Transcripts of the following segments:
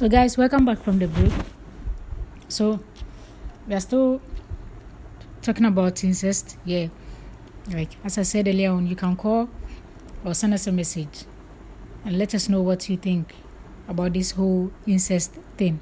So, guys, welcome back from the break. So, we are still talking about incest. Yeah, like as I said earlier on, you can call or send us a message and let us know what you think about this whole incest thing.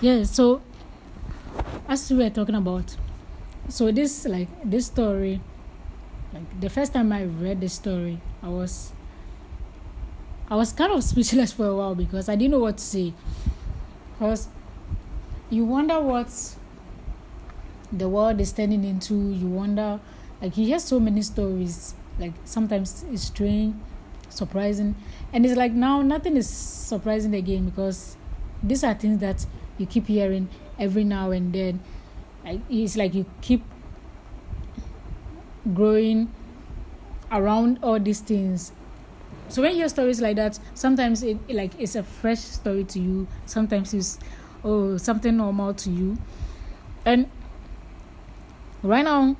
Yeah so as we were talking about so this like this story like the first time i read the story i was i was kind of speechless for a while because i didn't know what to say. Because you wonder what the world is turning into. You wonder like you hear so many stories like sometimes it's strange surprising. And it's like now nothing is surprising again because these are things that you keep hearing every now and then. It's like you keep growing around all these things. So when you hear stories like that, sometimes it like it's a fresh story to you. Sometimes it's oh something normal to you. And right now,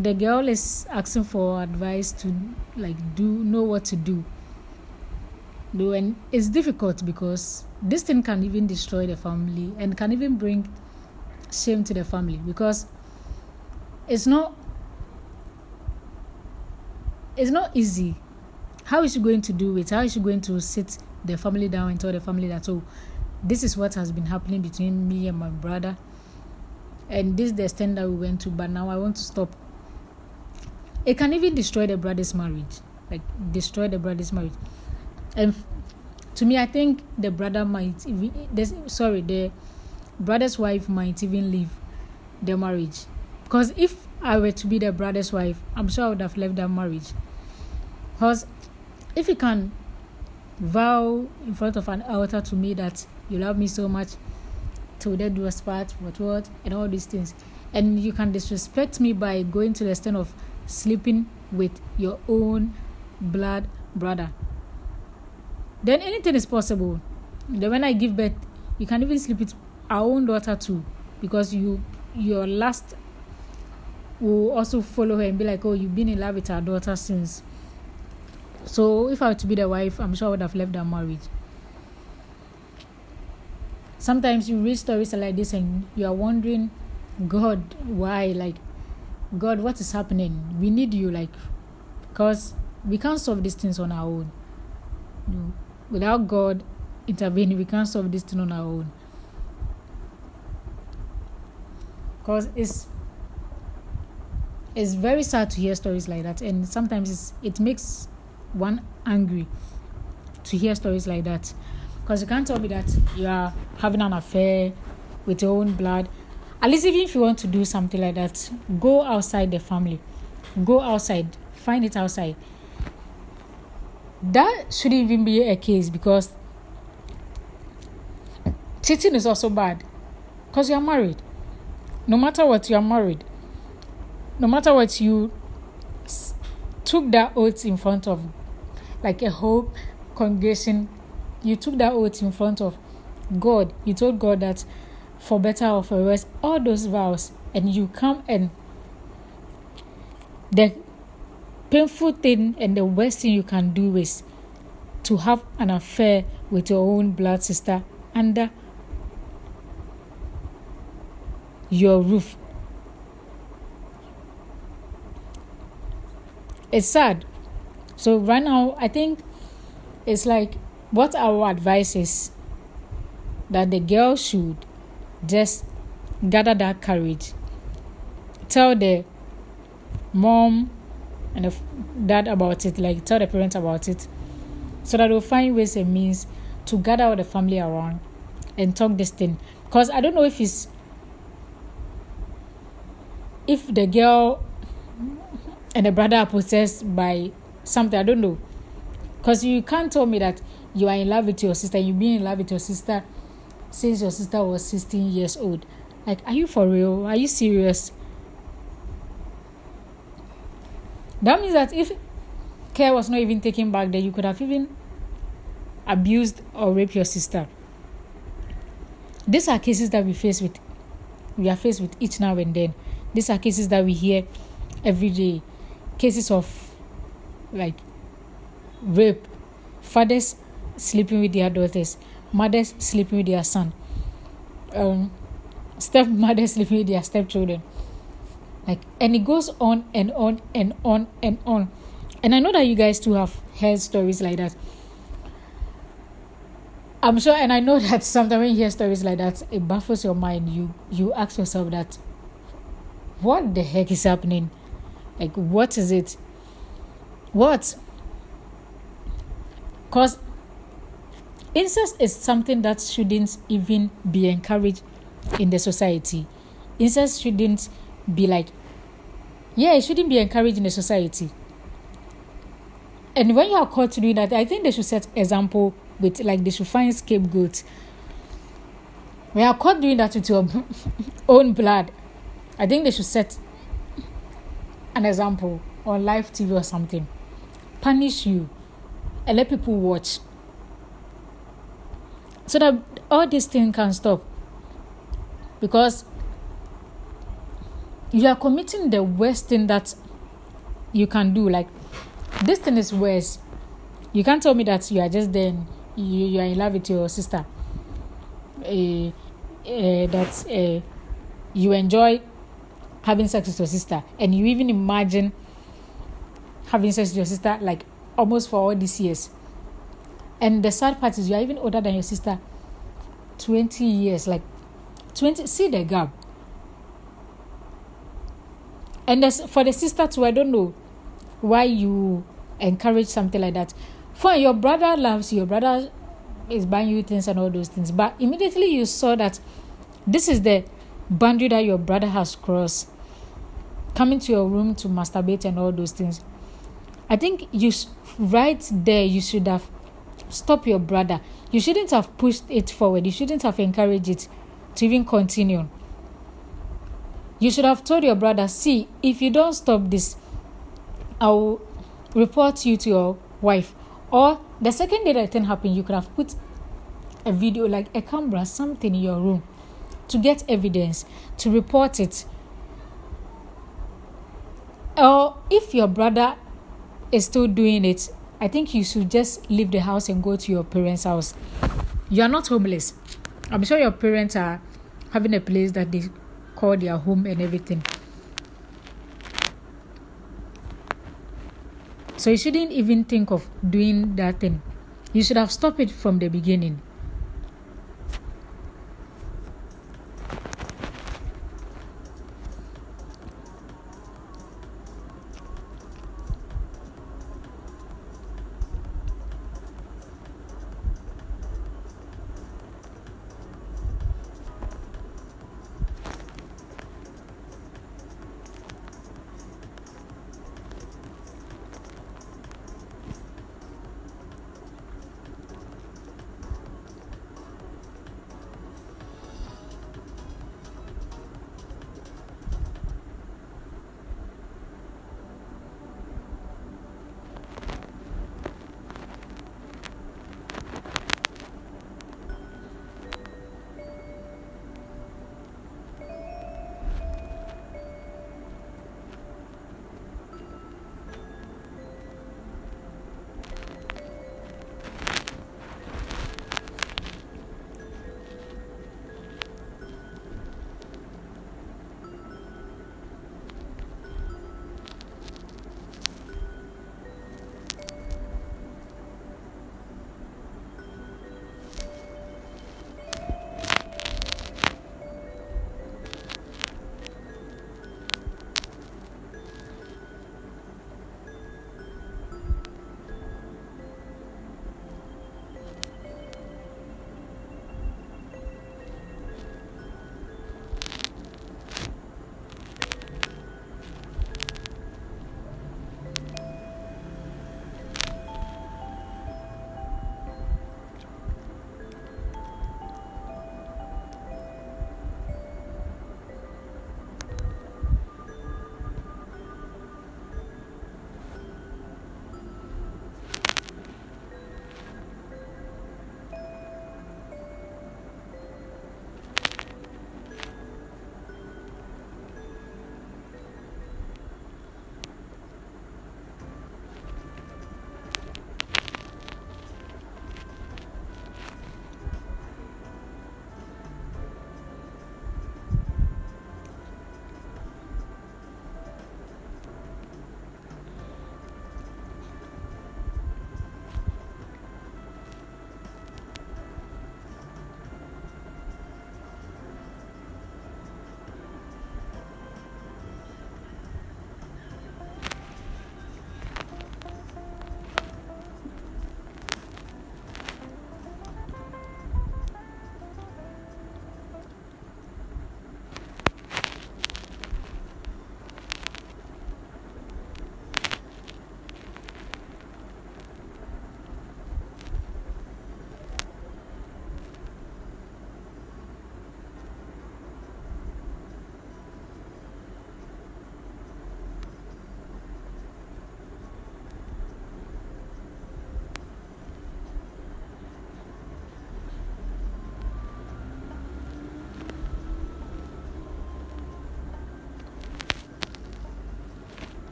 the girl is asking for advice to like do know what to do. Do and it's difficult because this thing can even destroy the family and can even bring shame to the family because it's not it's not easy. How is she going to do it? How is she going to sit the family down and tell the family that oh this is what has been happening between me and my brother? And this is the extent that we went to but now i want to stop. It can even destroy the brother's marriage like destroy the brother's marriage. And to me, I think the brother might even, sorry, the brother's wife might even leave the marriage. Because if I were to be the brother's wife, I'm sure I would have left that marriage. Because if you can vow in front of an altar to me that you love me so much, to the do us part, what what, and all these things, and you can disrespect me by going to the extent of sleeping with your own blood brother then anything is possible. Then when I give birth, you can even sleep with our own daughter too, because you your last will also follow her and be like, oh, you've been in love with our daughter since. So if I were to be the wife, I'm sure I would have left that marriage. Sometimes you read stories like this and you are wondering, God, why? Like, God, what is happening? We need you, like, because we can't solve these things on our own. No without God, intervening, We can't solve this thing on our own. Because it's it's very sad to hear stories like that, and sometimes it makes one angry to hear stories like that. Because you can't tell me that you are having an affair with your own blood. At least, even if you want to do something like that, go outside the family. Go outside. Find it outside. That shouldn't even be a case because cheating is also bad. Because you are married. No matter what, you are married. No matter what, you took that oath in front of like a whole congregation. You took that oath in front of God. You told God that for better or for worse, all those vows, and you come and the painful thing and the worst thing you can do is to have an affair with your own blood sister under your roof. It's sad. So, right now, I think it's like what our advice is that the girl should just gather that courage. Tell the mom and the dad about it, like tell the parents about it, so that they'll find ways and means to gather all the family around and talk this thing. Because I don't know if it's if the girl and the brother are possessed by something, I don't know. Because you can't tell me that you are in love with your sister, you've been in love with your sister since your sister was 16 years old. Like, are you for real? Are you serious? That means that if care was not even taken back then, you could have even abused or raped your sister. These are cases that we face with, we are faced with each now and then. These are cases that we hear every day. Cases of like rape, fathers sleeping with their daughters, mothers sleeping with their son, um, stepmothers sleeping with their stepchildren. Like, and it goes on and on and on and on. And I know that you guys too have heard stories like that. I'm sure, and I know that sometimes when you hear stories like that, it baffles your mind. You you ask yourself that, what the heck is happening? Like, what is it? What? Because incest is something that shouldn't even be encouraged in the society. Incest shouldn't be like, yeah, it shouldn't be encouraged in the society. And when you are caught to do that, I think they should set example with like they should find scapegoats. When you are caught doing that with your own blood, I think they should set an example on live TV or something. Punish you and let people watch so that all these things can stop because you are committing the worst thing that you can do like this thing is worse you can't tell me that you are just then you, you are in love with your sister uh, uh, that uh, you enjoy having sex with your sister and you even imagine having sex with your sister like almost for all these years and the sad part is you are even older than your sister 20 years. Like 20, see the gap. And as for the sister too, I don't know why you encourage something like that. For your brother loves you, your brother is buying you things and all those things. But immediately you saw that this is the boundary that your brother has crossed. Coming to your room to masturbate and all those things. I think you right there you should have stopped your brother. You shouldn't have pushed it forward. You shouldn't have encouraged it to even continue. You should have told your brother, see, if you don't stop this, I'll report you to your wife. Or the second day that thing happened, you could have put a video, like a camera, something in your room to get evidence, to report it. Or if your brother is still doing it, I think you should just leave the house and go to your parents' house. You are not homeless. I'm sure your parents are having a place that they call their home and everything. So you shouldn't even think of doing that thing. You should have stopped it from the beginning.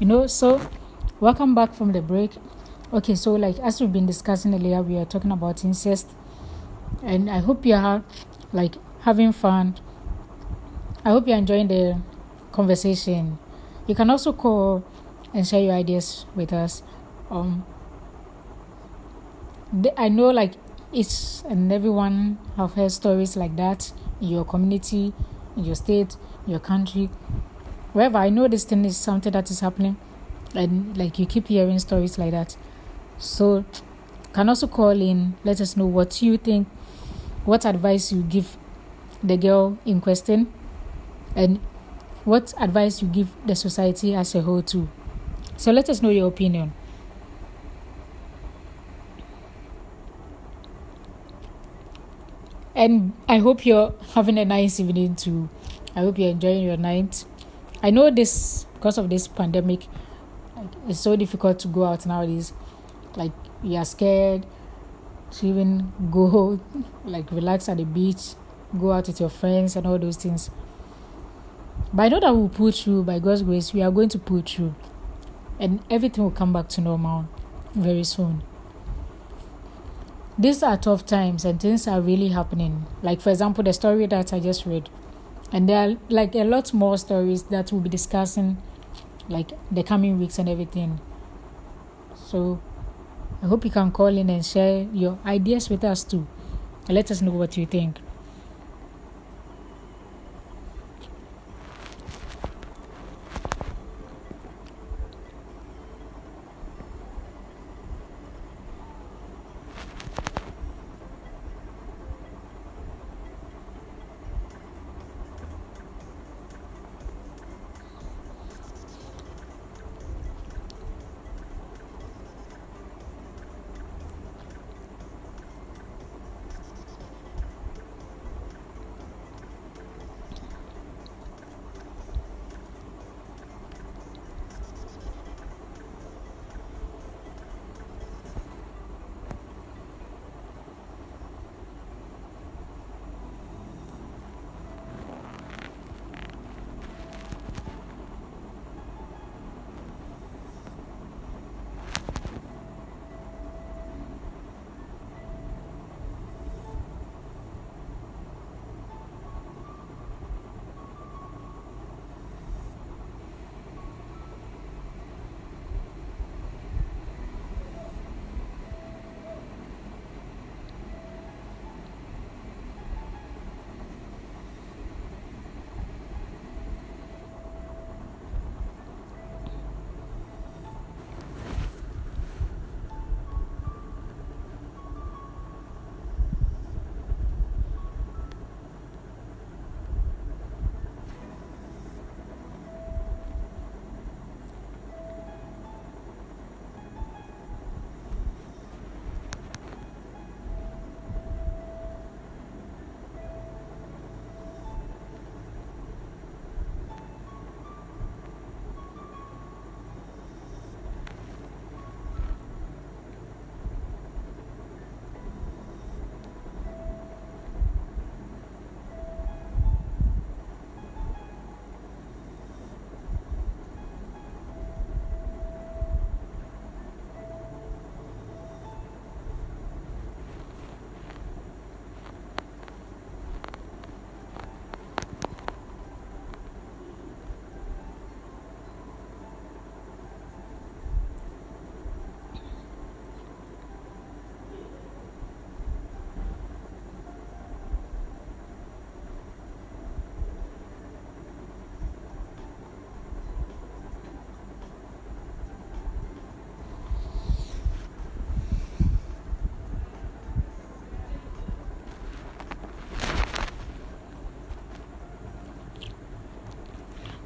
You know so welcome back from the break. Okay so like as we've been discussing earlier we are talking about incest. And i hope you are like having fun. I hope you're enjoying the conversation. You can also call and share your ideas with us. Um i know like each and everyone have heard stories like that in your community in your state in your country wherever i know this thing is something that is happening and like you keep hearing stories like that. So can also call in let us know what you think what advice you give the girl in question and what advice you give the society as a whole too. So let us know your opinion. And i hope you're having a nice evening too. I hope you're enjoying your night i know this because of this pandemic it's so difficult to go out nowadays. Like you are scared to even go like relax at the beach go out with your friends and all those things. But i know that we'll pull through by god's grace we are going to pull through. And everything will come back to normal very soon. These are tough times and things are really happening. Like for example the story that i just read and there are like a lot more stories that we'll be discussing like the coming weeks and everything. So I hope you can call in and share your ideas with us too. And let us know what you think.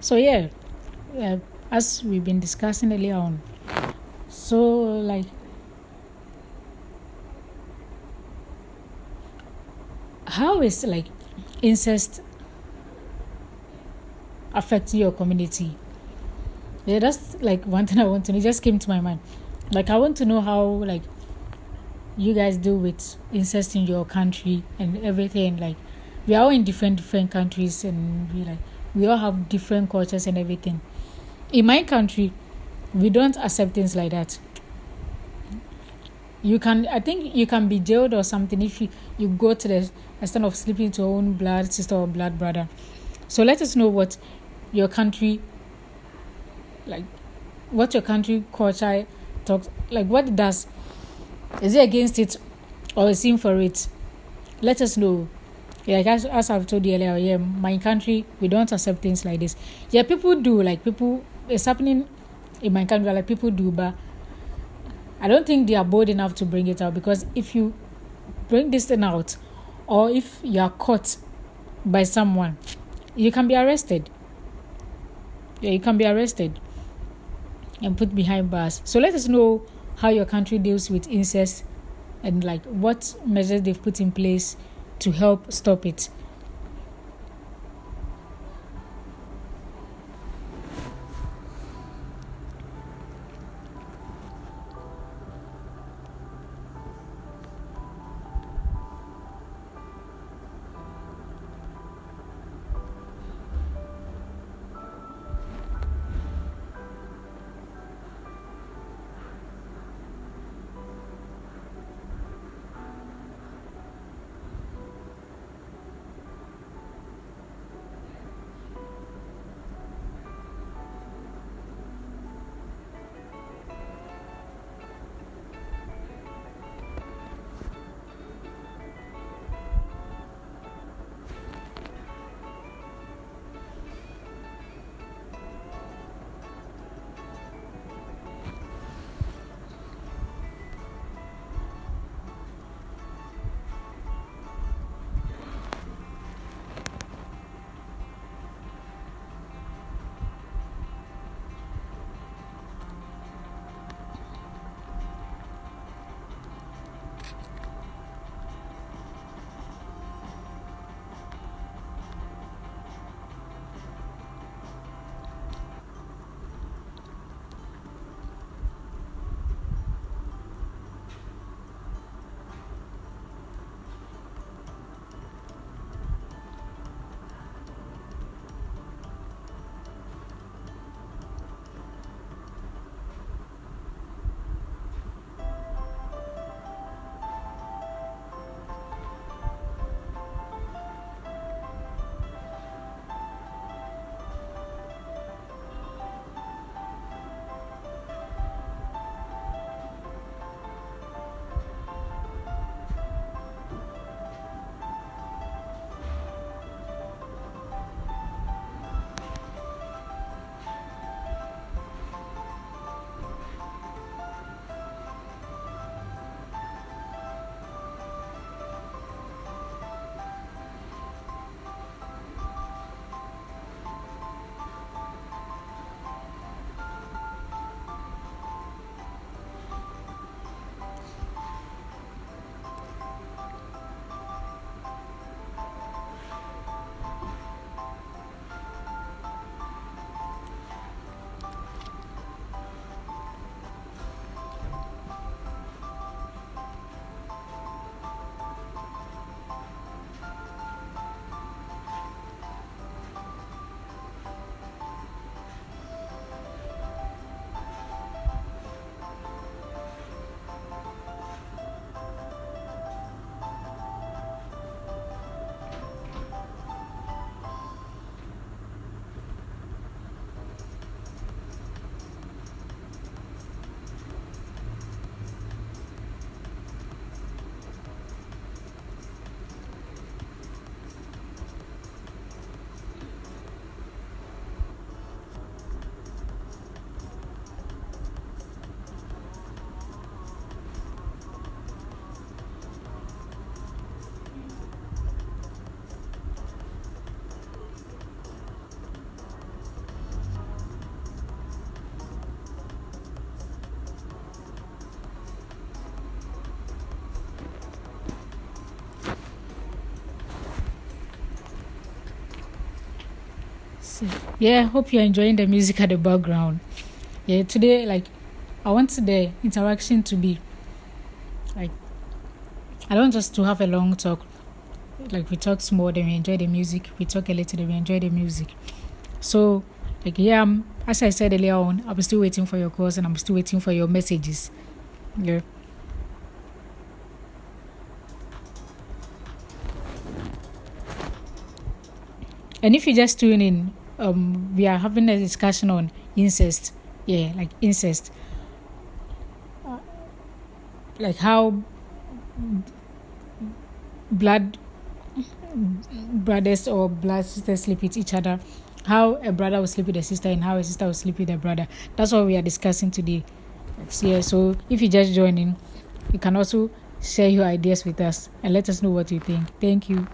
So yeah, uh, as we've been discussing earlier on, so like how is like incest affecting your community? Yeah, that's like one thing I want to know. It just came to my mind. Like I want to know how like you guys deal with incest in your country and everything. Like we are all in different different countries and we like we all have different cultures and everything. In my country, we don't accept things like that. You can i think you can be jailed or something if you, you go to the extent of sleeping to your own blood sister or blood brother. So let us know what your country like what your country culture talks like what does is it against it or is it for it? Let us know yeah, like as, as I've told you earlier, yeah, my country we don't accept things like this. Yeah, people do like people. It's happening in my country, like people do, but I don't think they are bold enough to bring it out because if you bring this thing out, or if you are caught by someone, you can be arrested. Yeah, you can be arrested and put behind bars. So let us know how your country deals with incest and like what measures they've put in place to help stop it. Yeah hope you're enjoying the music at the background yeah today like i want the interaction to be like i don't just to have a long talk like we talk small, then we enjoy the music we talk a little then we enjoy the music so Like yeah, I'm, as I said earlier on, I'm still waiting for your calls and I'm still waiting for your messages. Yeah. And if you just tune in, um, we are having a discussion on incest. Yeah, like incest. like how blood brothers or blood sisters sleep with each other. How a brother will sleep with a sister and how a sister will sleep with a brother. That's what we are discussing today. Yeah, so if you just join in, you can also share your ideas with us and let us know what you think. Thank you.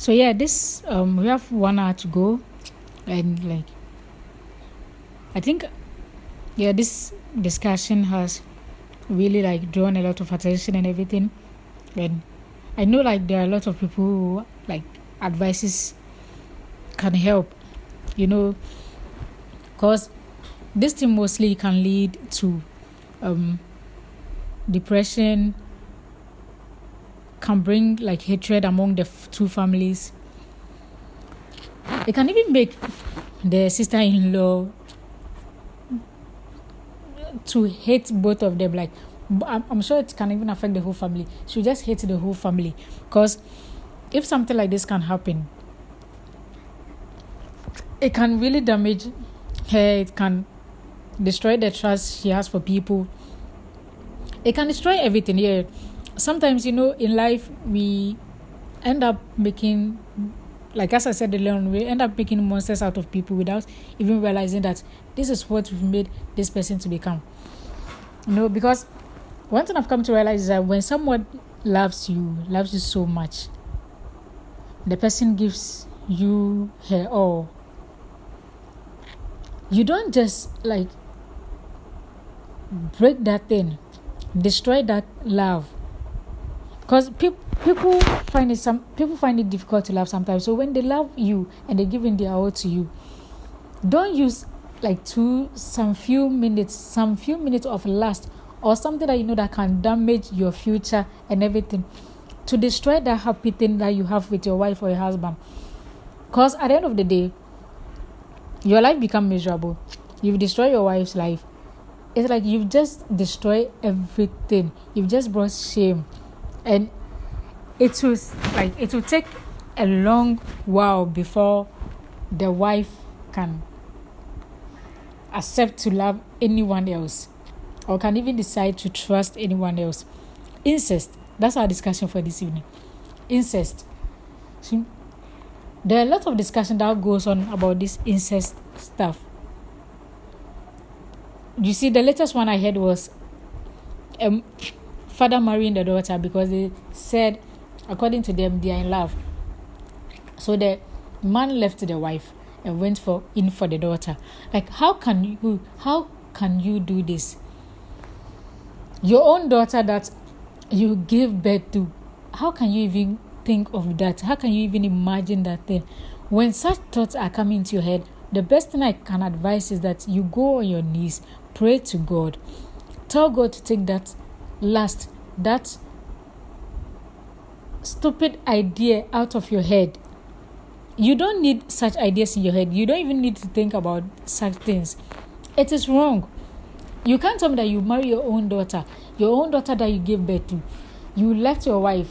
So yeah this um we have one hour to go and like i think yeah this discussion has really like drawn a lot of attention and everything. And i know like there are a lot of people who like advices can help you know because this thing mostly can lead to um depression can bring like hatred among the f- two families. It can even make the sister in law to hate both of them. Like, I'm sure it can even affect the whole family. She will just hate the whole family. Because if something like this can happen, it can really damage her. It can destroy the trust she has for people. It can destroy everything. Yeah sometimes you know in life we end up making like as I said earlier on, we end up making monsters out of people without even realizing that this is what we've made this person to become. You know, because one thing I've come to realize is that when someone loves you, loves you so much, the person gives you her all. You don't just like break that thing, destroy that love because pe- people find it some people find it difficult to love sometimes. So when they love you and they're giving their all to you don't use like two some few minutes some few minutes of lust or something that you know that can damage your future and everything to destroy that happy thing that you have with your wife or your husband. Because at the end of the day your life become miserable. You've destroyed your wife's life. It's like you've just destroyed everything. You've just brought shame, and it was like it will take a long while before the wife can accept to love anyone else or can even decide to trust anyone else. Incest. That's our discussion for this evening. Incest. So, there are a lot of discussion that goes on about this incest stuff. You see, the latest one I heard was um, father marrying the daughter because they said, according to them, they are in love. So the man left the wife and went for in for the daughter. Like, how can you? How can you do this? Your own daughter that you give birth to. How can you even think of that? How can you even imagine that thing? When such thoughts are coming into your head, the best thing I can advise is that you go on your knees, pray to God, tell God to take that last, that stupid idea out of your head. You don't need such ideas in your head. You don't even need to think about such things. It is wrong. You can't tell me that you marry your own daughter, your own daughter that you gave birth to. You left your wife,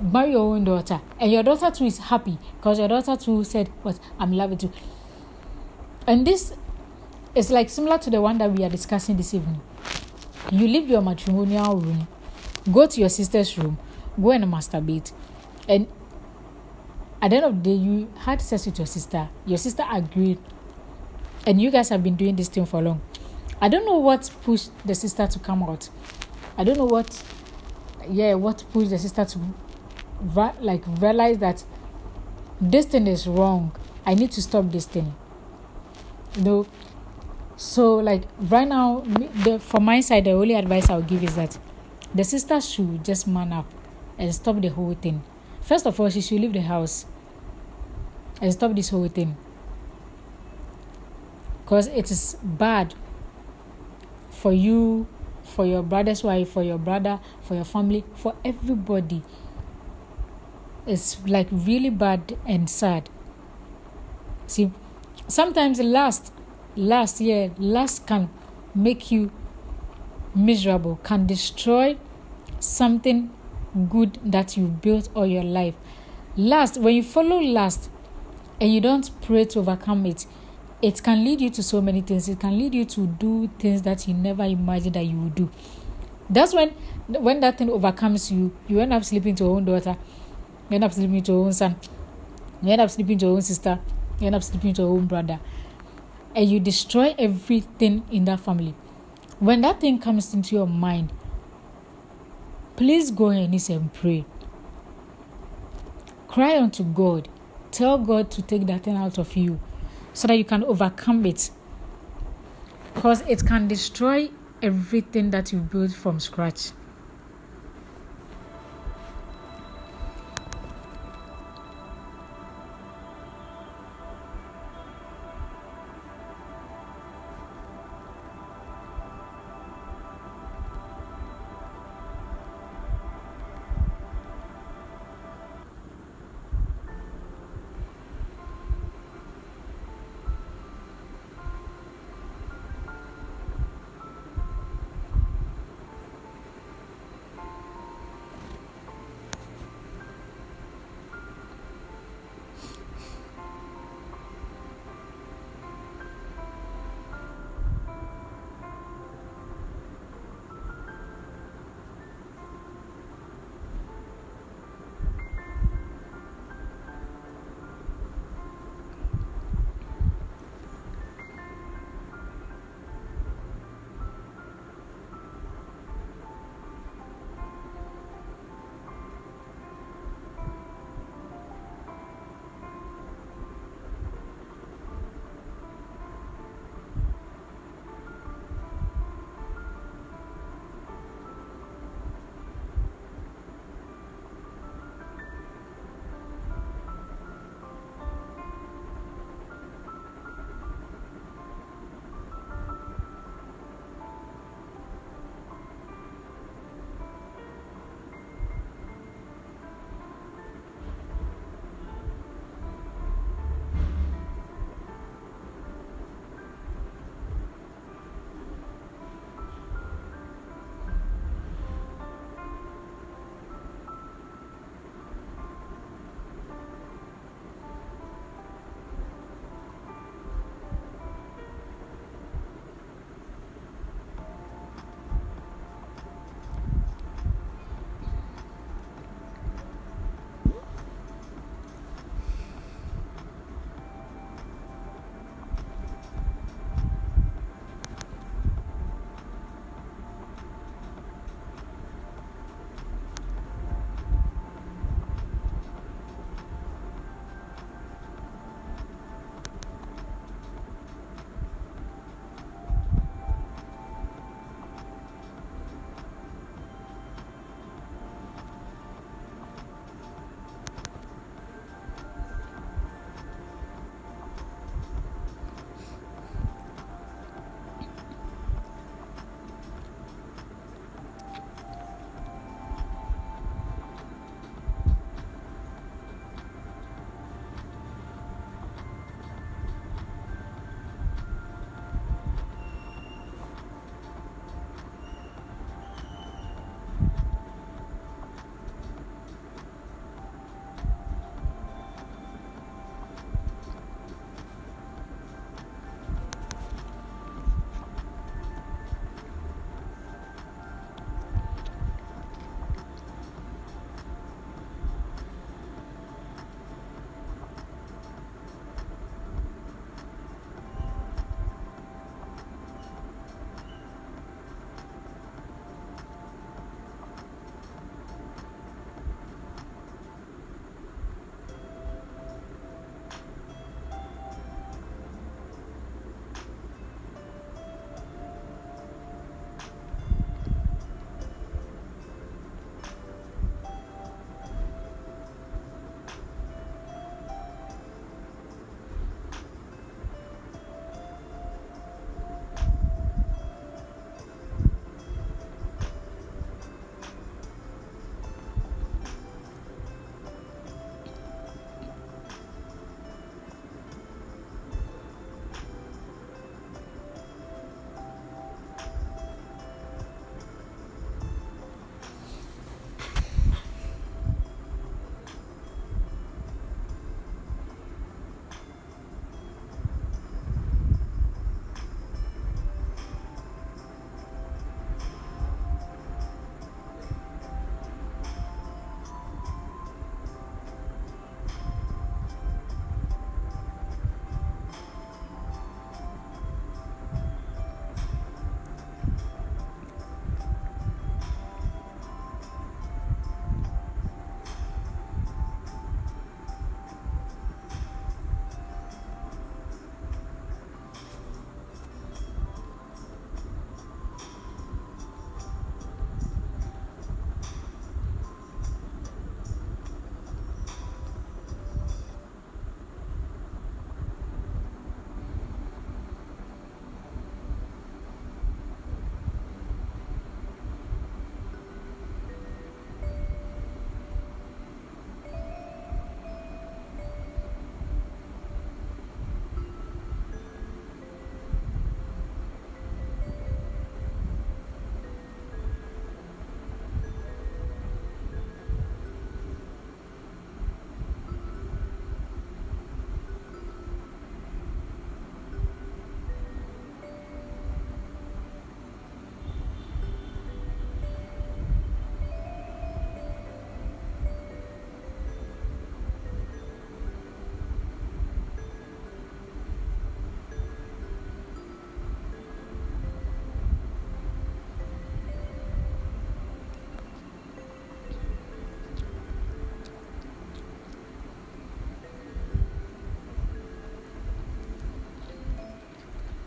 marry your own daughter, and your daughter too is happy because your daughter too said, "What I'm loving too." And this is like similar to the one that we are discussing this evening. You leave your matrimonial room, go to your sister's room, go and masturbate, and at the end of the day, you had sex with your sister. Your sister agreed, and you guys have been doing this thing for long. I don't know what pushed the sister to come out. I don't know what, yeah, what pushed the sister to like realize that this thing is wrong. I need to stop this thing. You know, so like right now, the, from my side, the only advice I'll give is that the sister should just man up and stop the whole thing. First of all, she should leave the house and stop this whole thing because it is bad for you, for your brother's wife, for your brother, for your family, for everybody. It's like really bad and sad. See, sometimes the last, last year, last can make you miserable, can destroy something good that you've built all your life. Last, when you follow last and you don't pray to overcome it, it can lead you to so many things. It can lead you to do things that you never imagined that you would do. That's when when that thing overcomes you, you end up sleeping to your own daughter, you end up sleeping to your own son, you end up sleeping to your own sister, you end up sleeping to your own brother. And you destroy everything in that family. When that thing comes into your mind, please go and and pray. Cry unto God. Tell God to take that thing out of you so that you can overcome it. Because it can destroy everything that you built from scratch.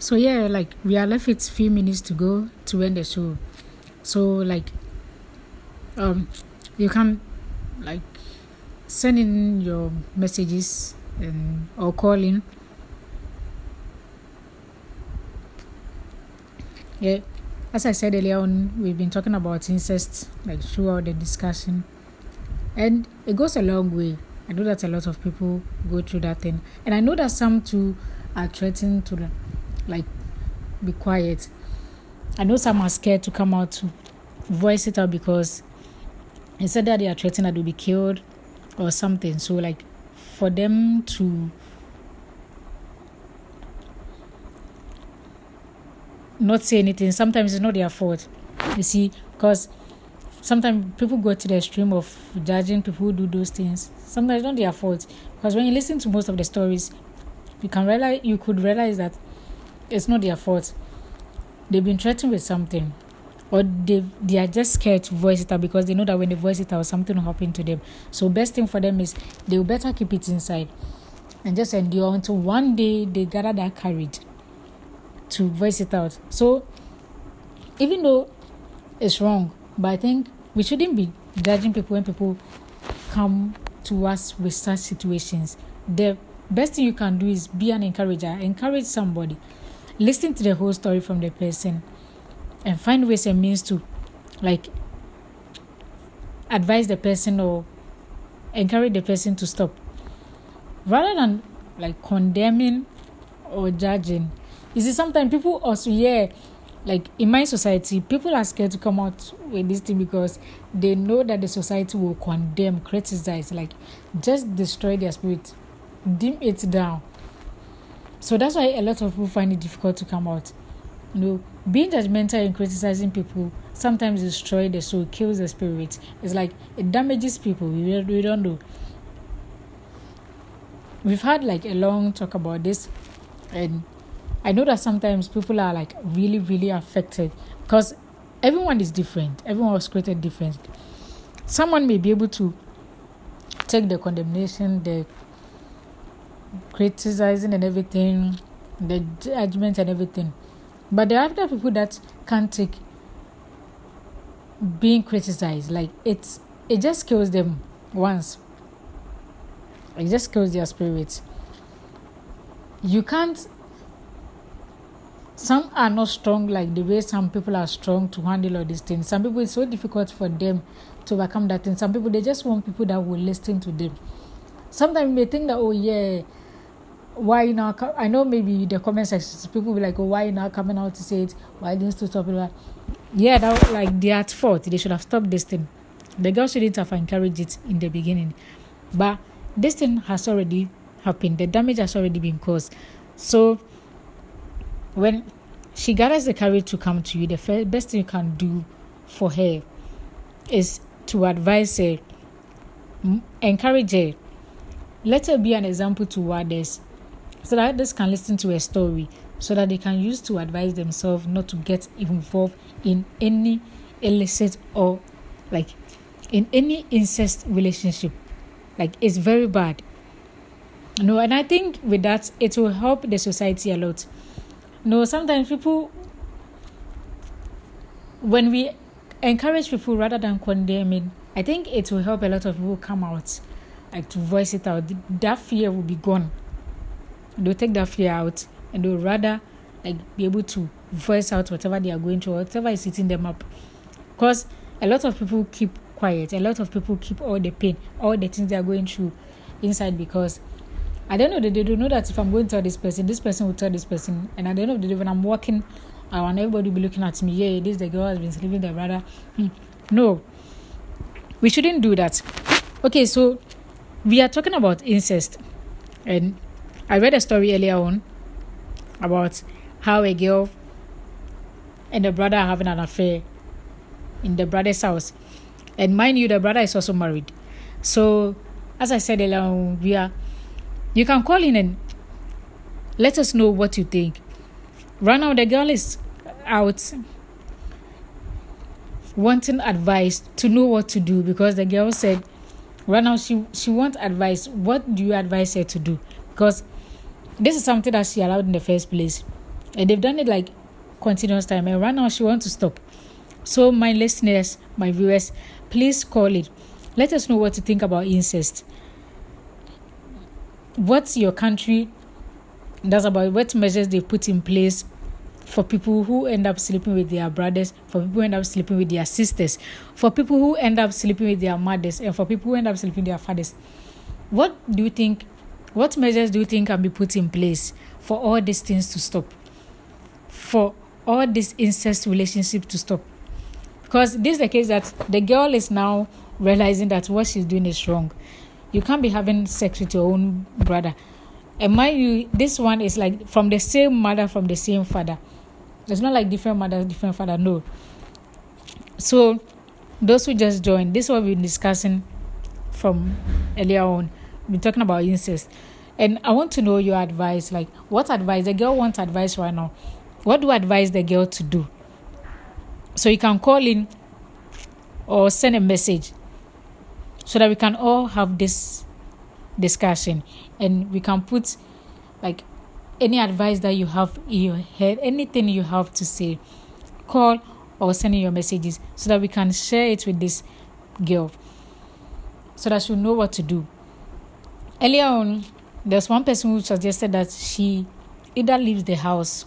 So yeah like we are left with few minutes to go to end the show. So like um you can like send in your messages and or call in. Yeah as i said earlier on we've been talking about incest like throughout the discussion. And it goes a long way. I know that a lot of people go through that thing. And i know that some too are threatened to like be quiet. I know some are scared to come out to voice it out because instead that they are threatened that they'll be killed or something. So like for them to not say anything, sometimes it's not their fault. You see, because sometimes people go to the extreme of judging people who do those things. Sometimes it's not their fault. Because when you listen to most of the stories, you can realize you could realize that it's not their fault. They've been threatened with something, or they they are just scared to voice it out because they know that when they voice it out, something will happen to them. So best thing for them is they will better keep it inside and just endure until one day they gather that courage to voice it out. So even though it's wrong, but I think we shouldn't be judging people when people come to us with such situations. The best thing you can do is be an encourager. Encourage somebody listen to the whole story from the person and find ways and means to like advise the person or encourage the person to stop. Rather than like condemning or judging you see sometimes people also yeah like in my society people are scared to come out with this thing because they know that the society will condemn criticize like just destroy their spirit dim it down so that's why a lot of people find it difficult to come out. You know, being judgmental and criticizing people sometimes destroys the soul, kills the spirit. It's like it damages people. We, we don't know. We've had like a long talk about this, and I know that sometimes people are like really, really affected because everyone is different. Everyone was created different. Someone may be able to take the condemnation, the criticizing and everything, the judgment and everything. But there are other people that can't take being criticized. Like it's it just kills them once. It just kills their spirit. You can't some are not strong like the way some people are strong to handle all these things. Some people it's so difficult for them to overcome that thing. Some people they just want people that will listen to them. Sometimes they think that oh yeah why now? I know maybe the comment section people be like, "Oh, why now coming out to say it? Why didn't you stop it?" Yeah, that like they are at fault. They should have stopped this thing. The girl shouldn't have encouraged it in the beginning, but this thing has already happened. The damage has already been caused. So when she gathers the courage to come to you, the first, best thing you can do for her is to advise her, encourage her, let her be an example to others so that others can listen to a story so that they can use to advise themselves not to get involved in any illicit or like in any incest relationship. Like it's very bad. No and i think with that it will help the society a lot. No sometimes people when we encourage people rather than condemning i think it will help a lot of people come out like to voice it out. That fear will be gone they'll take that fear out and they'll rather like be able to voice out whatever they are going through, whatever is eating them up. Because a lot of people keep quiet, a lot of people keep all the pain, all the things they are going through inside because I don't know they don't know that if I'm going to tell this person, this person will tell this person, and at the end of the day, when I'm walking around, everybody will be looking at me. Yeah, this the girl has been sleeping the brother. Hmm. No, we shouldn't do that. Okay, so we are talking about incest, and I read a story earlier on about how a girl and the brother are having an affair in the brother's house. And mind you, the brother is also married. So, as I said earlier on, we are, you can call in and let us know what you think. Right now, the girl is out wanting advice to know what to do because the girl said, right now she she wants advice. What do you advise her to do? Because this is something that she allowed in the first place. And they've done it like continuous time. And right now she wants to stop. So my listeners, my viewers, please call it. Let us know what you think about incest. What's your country does about what measures they put in place for people who end up sleeping with their brothers, for people who end up sleeping with their sisters, for people who end up sleeping with their mothers, and for people who end up sleeping with their fathers. What do you think? What measures do you think can be put in place for all these things to stop? For all this incest relationship to stop? Because this is the case that the girl is now realizing that what she's doing is wrong. You can't be having sex with your own brother. And mind you, this one is like from the same mother, from the same father. It's not like different mother, different father. No. So, those who just joined, this is what we've been discussing from earlier on. Been talking about incest. And I want to know your advice. Like, what advice? The girl wants advice right now. What do I advise the girl to do? So you can call in or send a message so that we can all have this discussion and we can put like any advice that you have in your head, anything you have to say, call or send in your messages so that we can share it with this girl so that she'll know what to do. Earlier on, there's one person who suggested that she either leaves the house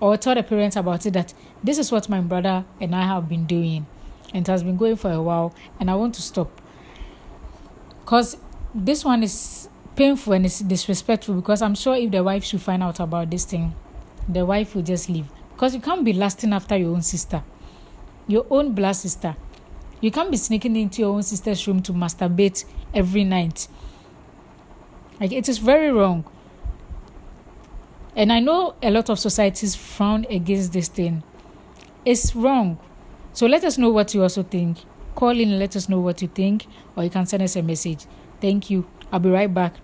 or tell the parents about it that this is what my brother and I have been doing and it has been going for a while and I want to stop. Because this one is painful and it's disrespectful because I'm sure if the wife should find out about this thing, the wife will just leave. Because you can't be lasting after your own sister, your own blood sister. You can't be sneaking into your own sister's room to masturbate every night. Like it is very wrong. And I know a lot of societies frown against this thing. It's wrong. So let us know what you also think. Call in and let us know what you think, or you can send us a message. Thank you. I'll be right back.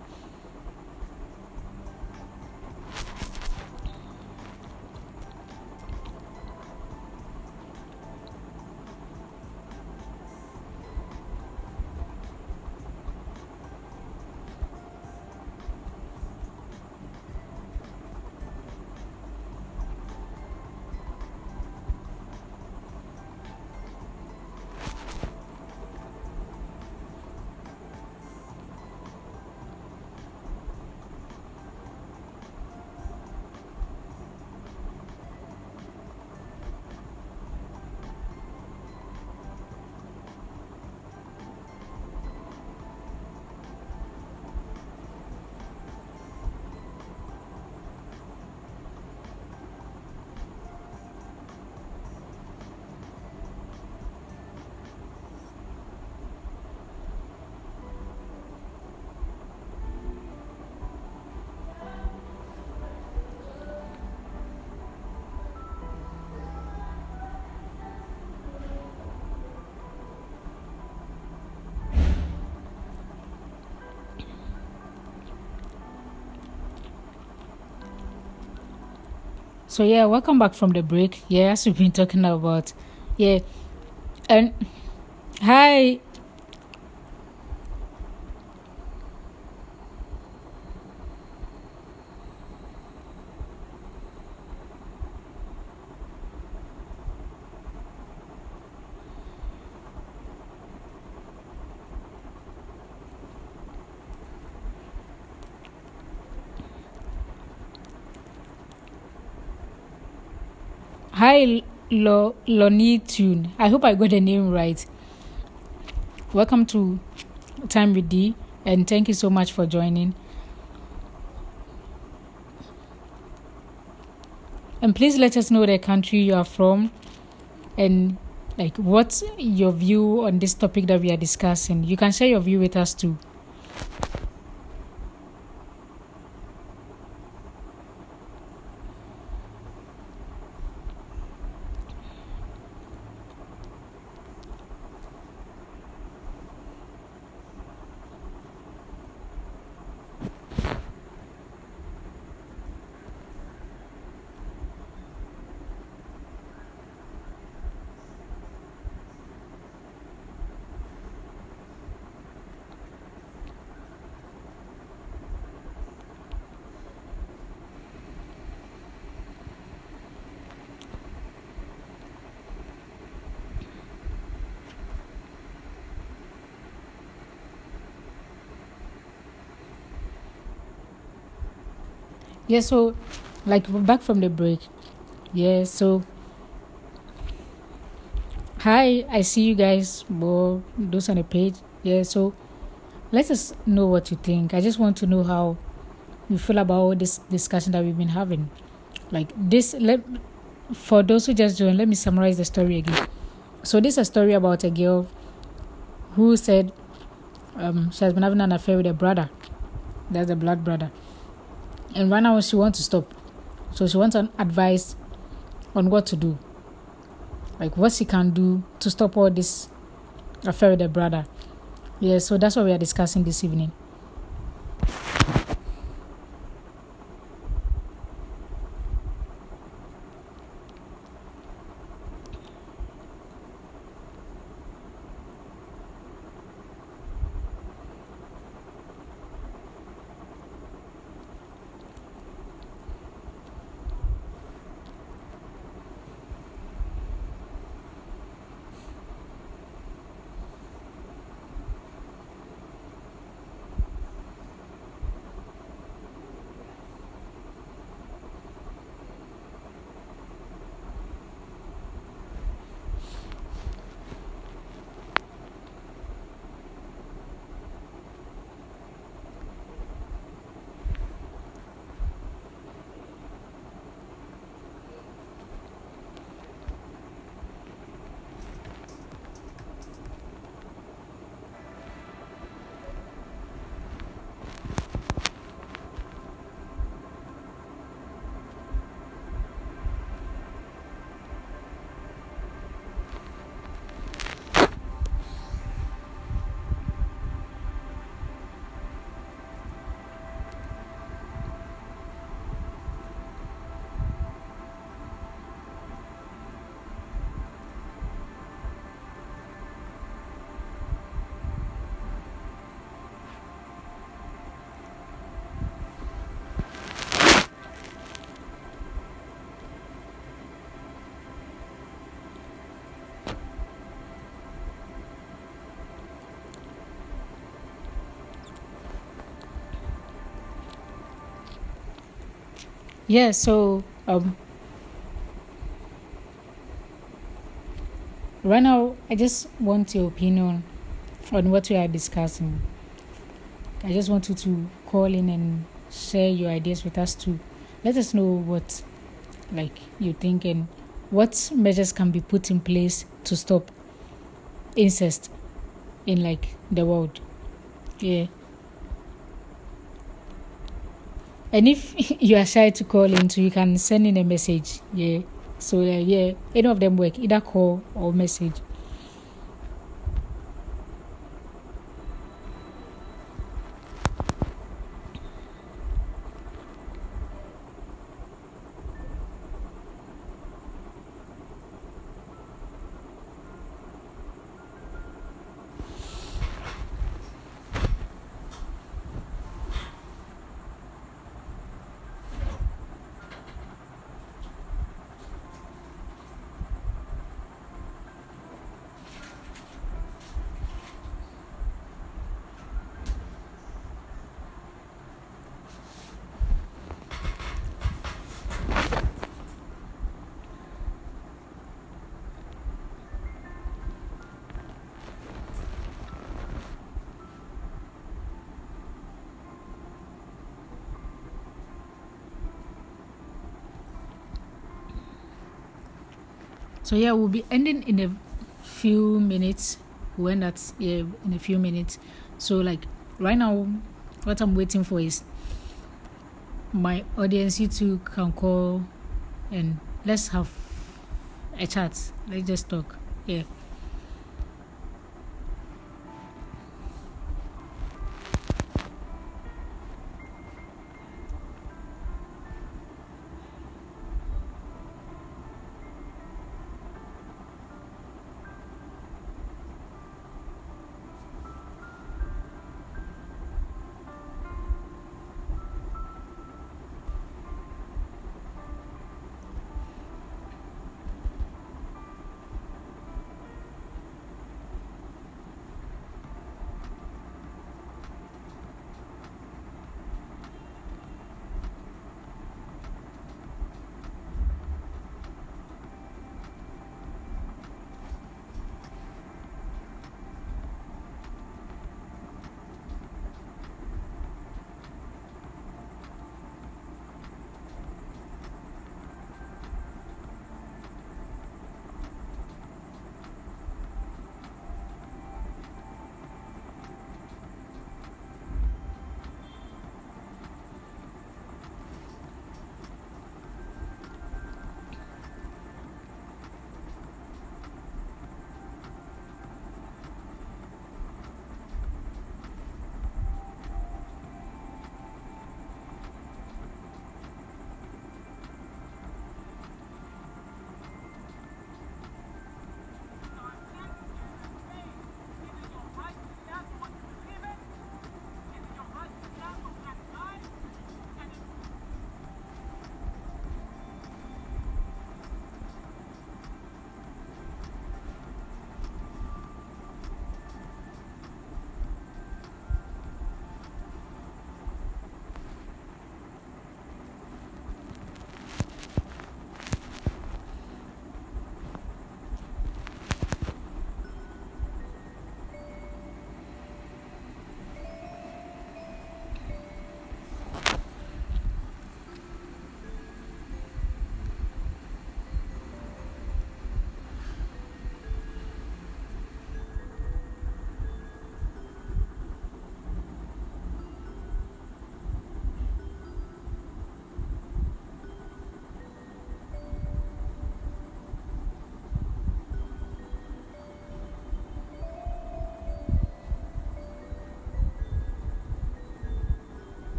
So yeah, welcome back from the break. Yeah, as we've been talking about, yeah, and hi. Hi, Lo Loni Tune. I hope I got the name right. Welcome to Time with D, and thank you so much for joining. And please let us know the country you are from and like what's your view on this topic that we are discussing. You can share your view with us too. Yeah so like back from the break. Yeah so hi i see you guys well those on the page. Yeah so let us know what you think. I just want to know how you feel about this discussion that we've been having. Like this let for those who just joined let me summarize the story again. So this is a story about a girl who said um, she has been having an affair with a brother. That's a blood brother and right now she wants to stop so she wants an advice on what to do. Like what she can do to stop all this affair with her brother. Yeah, so that's what we are discussing this evening. Yeah, so um right now I just want your opinion on what we are discussing. I just want you to call in and share your ideas with us too. Let us know what like you think and what measures can be put in place to stop incest in like the world. Yeah. And if you are shy to call into, you can send in a message. Yeah. So uh, yeah, any of them work, either call or message. So yeah, we'll be ending in a few minutes. We'll end at yeah, in a few minutes. So like right now, what I'm waiting for is my audience. You two can call and let's have a chat. Let's just talk. Yeah.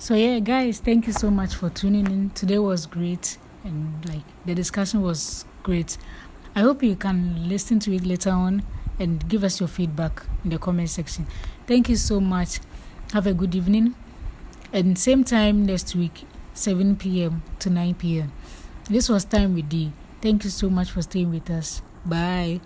So yeah, guys, thank you so much for tuning in. Today was great, and like the discussion was great. I hope you can listen to it later on and give us your feedback in the comment section. Thank you so much. Have a good evening. And same time next week, 7 p.m. to 9 p.m. This was Time with D. Thank you so much for staying with us. Bye.